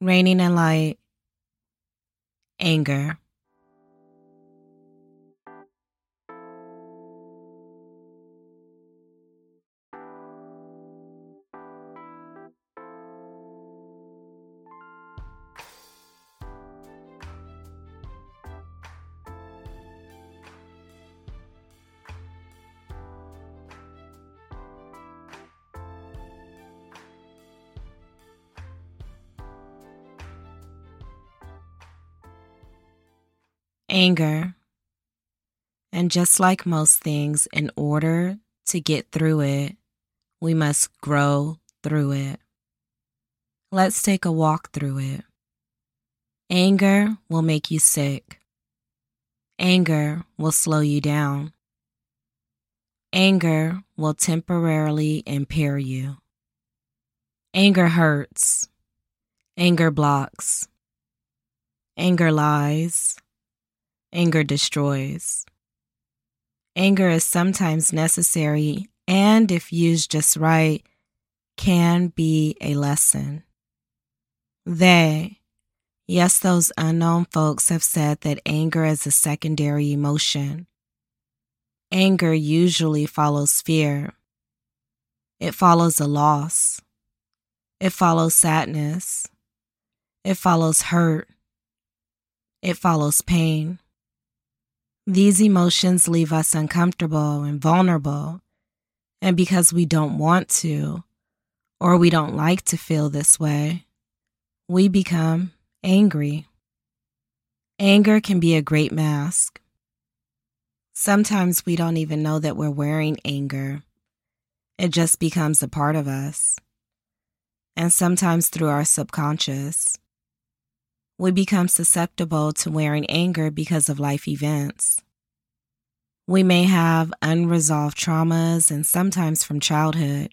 Reigning In Light, anger. Anger. And just like most things, in order to get through it, we must grow through it. Let's take a walk through it. Anger will make you sick. Anger will slow you down. Anger will temporarily impair you. Anger hurts. Anger blocks. Anger lies. Anger destroys. Anger is sometimes necessary and, if used just right, can be a lesson. They, yes, those unknown folks have said that anger is a secondary emotion. Anger usually follows fear. It follows a loss. It follows sadness. It follows hurt. It follows pain. These emotions leave us uncomfortable and vulnerable. And because we don't want to, or we don't like to feel this way, we become angry. Anger can be a great mask. Sometimes we don't even know that we're wearing anger. It just becomes a part of us. And sometimes through our subconscious we become susceptible to wearing anger because of life events. We may have unresolved traumas and sometimes from childhood.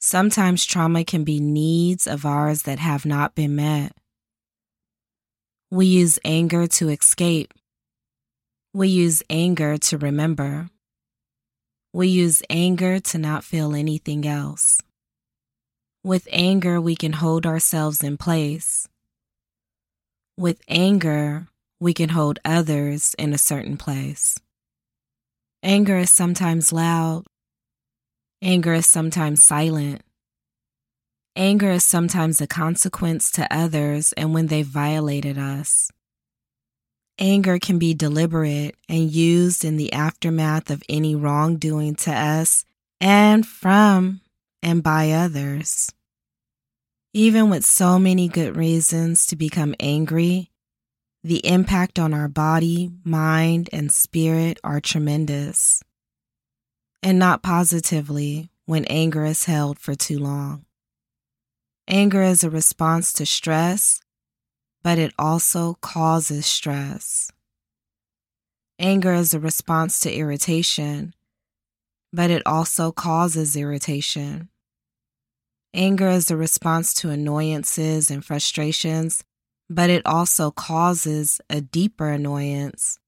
Sometimes trauma can be needs of ours that have not been met. We use anger to escape. We use anger to remember. We use anger to not feel anything else. With anger, we can hold ourselves in place. With anger, we can hold others in a certain place. Anger is sometimes loud. Anger is sometimes silent. Anger is sometimes a consequence to others and when they violated us. Anger can be deliberate and used in the aftermath of any wrongdoing to us and from and by others. Even with so many good reasons to become angry, the impact on our body, mind, and spirit are tremendous. And not positively when anger is held for too long. Anger is a response to stress, but it also causes stress. Anger is a response to irritation, but it also causes irritation. Anger is a response to annoyances and frustrations, but it also causes a deeper annoyance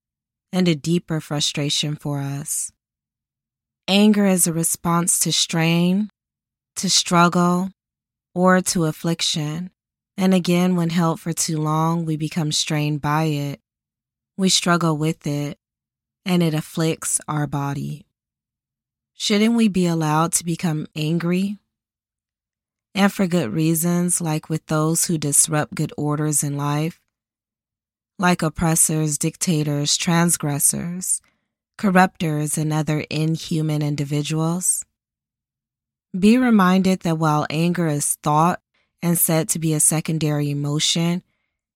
and a deeper frustration for us. Anger is a response to strain, to struggle, or to affliction. And again, when held for too long, we become strained by it. We struggle with it, and it afflicts our body. Shouldn't we be allowed to become angry and for good reasons, like with those who disrupt good orders in life, like oppressors, dictators, transgressors, corruptors, and other inhuman individuals. Be reminded that while anger is thought and said to be a secondary emotion,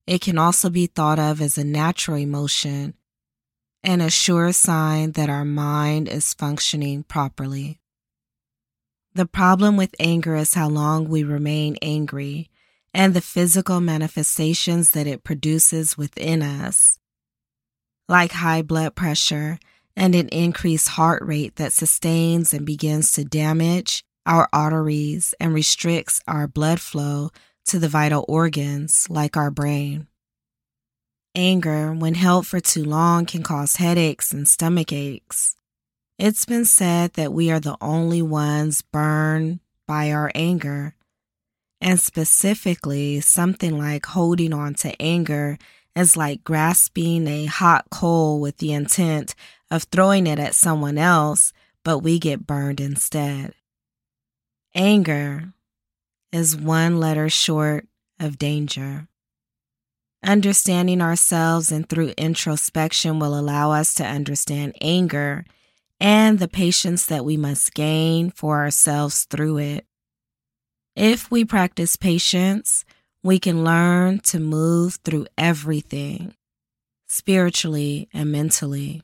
it can also be thought of as a natural emotion and a sure sign that our mind is functioning properly. The problem with anger is how long we remain angry and the physical manifestations that it produces within us, like high blood pressure and an increased heart rate that sustains and begins to damage our arteries and restricts our blood flow to the vital organs like our brain. Anger, when held for too long, can cause headaches and stomach aches. It's been said that we are the only ones burned by our anger, And specifically, something like holding on to anger is like grasping a hot coal with the intent of throwing it at someone else, but we get burned instead. Anger is one letter short of danger. Understanding ourselves and through introspection will allow us to understand anger and the patience that we must gain for ourselves through it. If we practice patience, we can learn to move through everything, spiritually and mentally.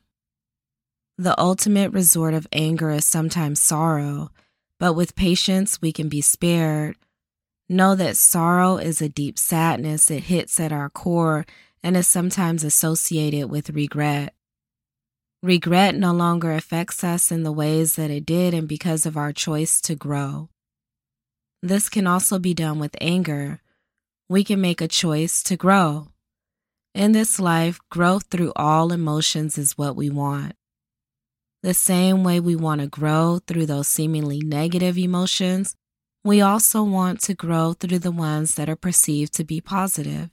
The ultimate resort of anger is sometimes sorrow, but with patience, we can be spared. Know that sorrow is a deep sadness, it hits at our core and is sometimes associated with regret. Regret no longer affects us in the ways that it did, and because of our choice to grow. This can also be done with anger. We can make a choice to grow. In this life, growth through all emotions is what we want. The same way we want to grow through those seemingly negative emotions, we also want to grow through the ones that are perceived to be positive.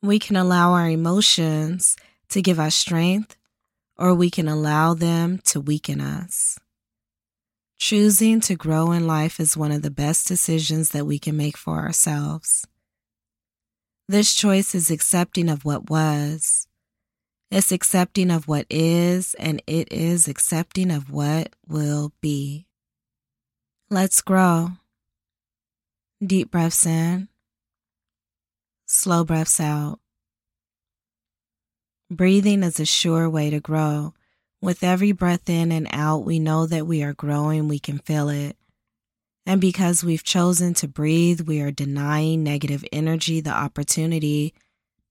We can allow our emotions to give us strength or we can allow them to weaken us. Choosing to grow in life is one of the best decisions that we can make for ourselves. This choice is accepting of what was. It's accepting of what is, and it is accepting of what will be. Let's grow. Deep breaths in, slow breaths out. Breathing is a sure way to grow. With every breath in and out, we know that we are growing, we can feel it. And because we've chosen to breathe, we are denying negative energy the opportunity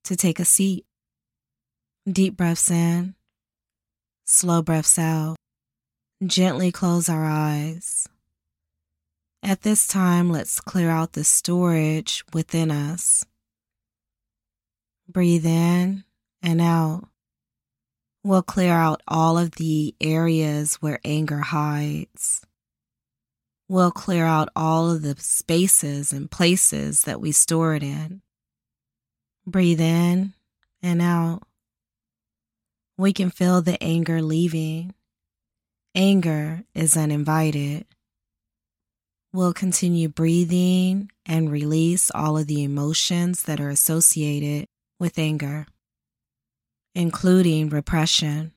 to take a seat. Deep breaths in, slow breaths out. Gently close our eyes. At this time, let's clear out the storage within us. Breathe in and out. We'll clear out all of the areas where anger hides. We'll clear out all of the spaces and places that we store it in. Breathe in and out. We can feel the anger leaving. Anger is uninvited. We'll continue breathing and release all of the emotions that are associated with anger including repression.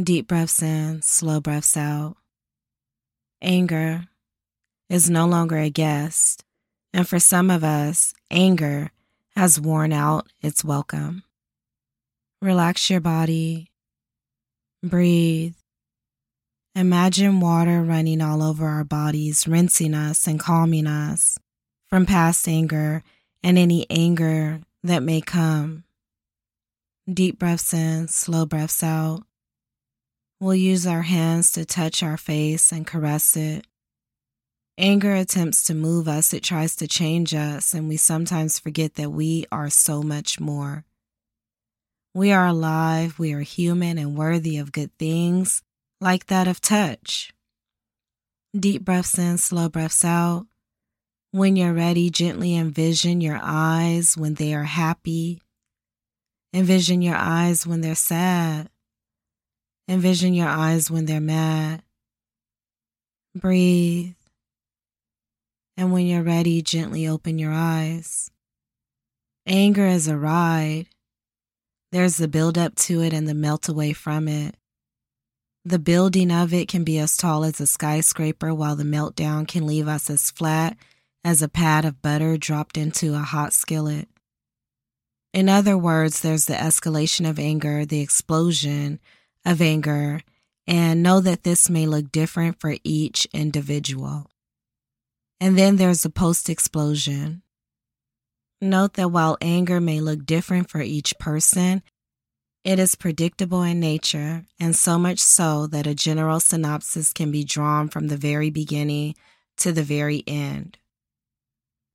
Deep breaths in, slow breaths out. Anger is no longer a guest, and for some of us, anger has worn out its welcome. Relax your body. Breathe. Imagine water running all over our bodies, rinsing us and calming us from past anger and any anger that may come. Deep breaths in, slow breaths out. We'll use our hands to touch our face and caress it. Anger attempts to move us, it tries to change us, and we sometimes forget that we are so much more. We are alive, we are human, and worthy of good things like that of touch. Deep breaths in, slow breaths out. When you're ready, gently envision your eyes when they are happy Envision your eyes when they're sad. Envision your eyes when they're mad. Breathe. And when you're ready, gently open your eyes. Anger is a ride. There's the build up to it and the melt away from it. The building of it can be as tall as a skyscraper, while the meltdown can leave us as flat as a pad of butter dropped into a hot skillet. In other words, there's the escalation of anger, the explosion of anger, and know that this may look different for each individual. And then there's the post explosion. Note that while anger may look different for each person, it is predictable in nature, and so much so that a general synopsis can be drawn from the very beginning to the very end.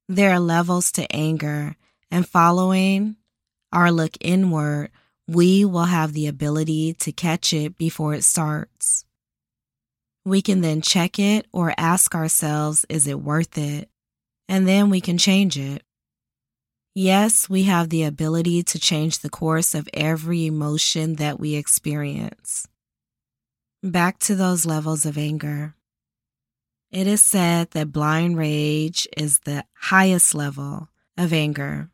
There are levels to anger, and following our look inward, we will have the ability to catch it before it starts. We can then check it or ask ourselves, is it worth it? and then we can change it. Yes, we have the ability to change the course of every emotion that we experience. Back to those levels of anger. It is said that blind rage is the highest level of anger.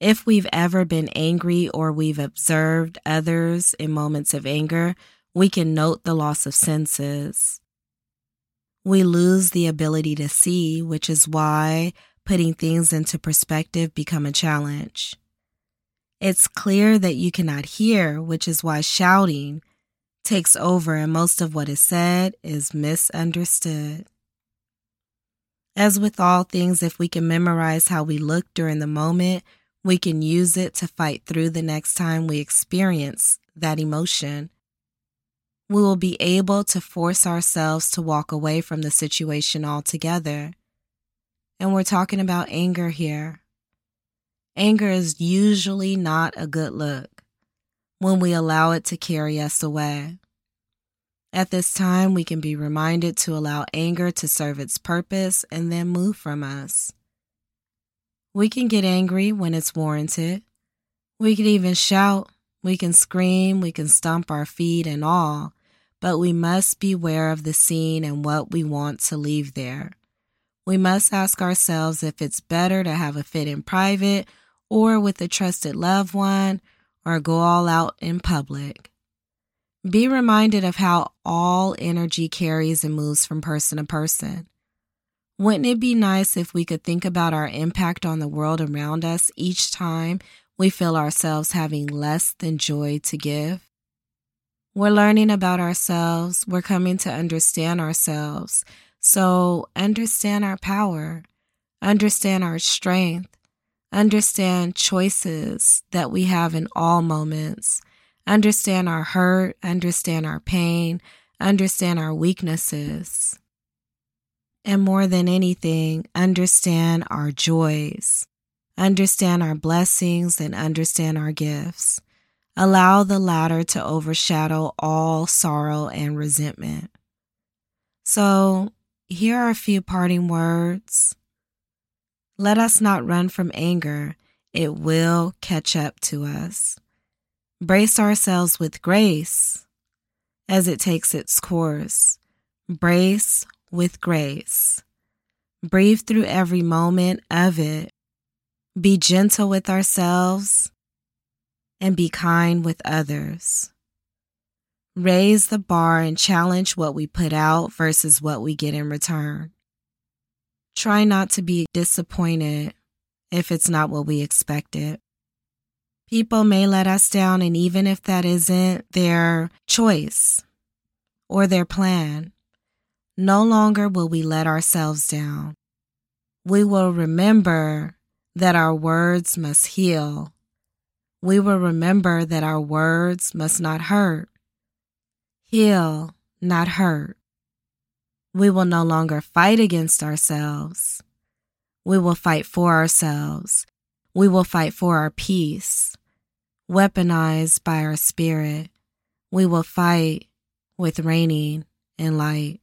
If we've ever been angry or we've observed others in moments of anger, we can note the loss of senses. We lose the ability to see, which is why putting things into perspective become a challenge. It's clear that you cannot hear, which is why shouting takes over and most of what is said is misunderstood. As with all things, if we can memorize how we look during the moment, we can use it to fight through the next time we experience that emotion. We will be able to force ourselves to walk away from the situation altogether. And we're talking about anger here. Anger is usually not a good look when we allow it to carry us away. At this time, we can be reminded to allow anger to serve its purpose and then move from us. We can get angry when it's warranted. We can even shout, we can scream, we can stomp our feet and all, but we must beware of the scene and what we want to leave there. We must ask ourselves if it's better to have a fit in private or with a trusted loved one or go all out in public. Be reminded of how all energy carries and moves from person to person. Wouldn't it be nice if we could think about our impact on the world around us each time we feel ourselves having less than joy to give? We're learning about ourselves, we're coming to understand ourselves, so understand our power, understand our strength, understand choices that we have in all moments, understand our hurt, understand our pain, understand our weaknesses. And more than anything, understand our joys, understand our blessings, and understand our gifts. Allow the latter to overshadow all sorrow and resentment. So, here are a few parting words. Let us not run from anger, it will catch up to us. Brace ourselves with grace as it takes its course. Brace with grace. Breathe through every moment of it. Be gentle with ourselves and be kind with others raise the bar and challenge what we put out versus what we get in return. Try not to be disappointed if it's not what we expected. People may let us down, and even if that isn't their choice or their plan, no longer will we let ourselves down. We will remember that our words must heal. We will remember that our words must not hurt heal, not hurt. We will no longer fight against ourselves. We will fight for ourselves. We will fight for our peace, weaponized by our spirit. We will fight with Reigning and light.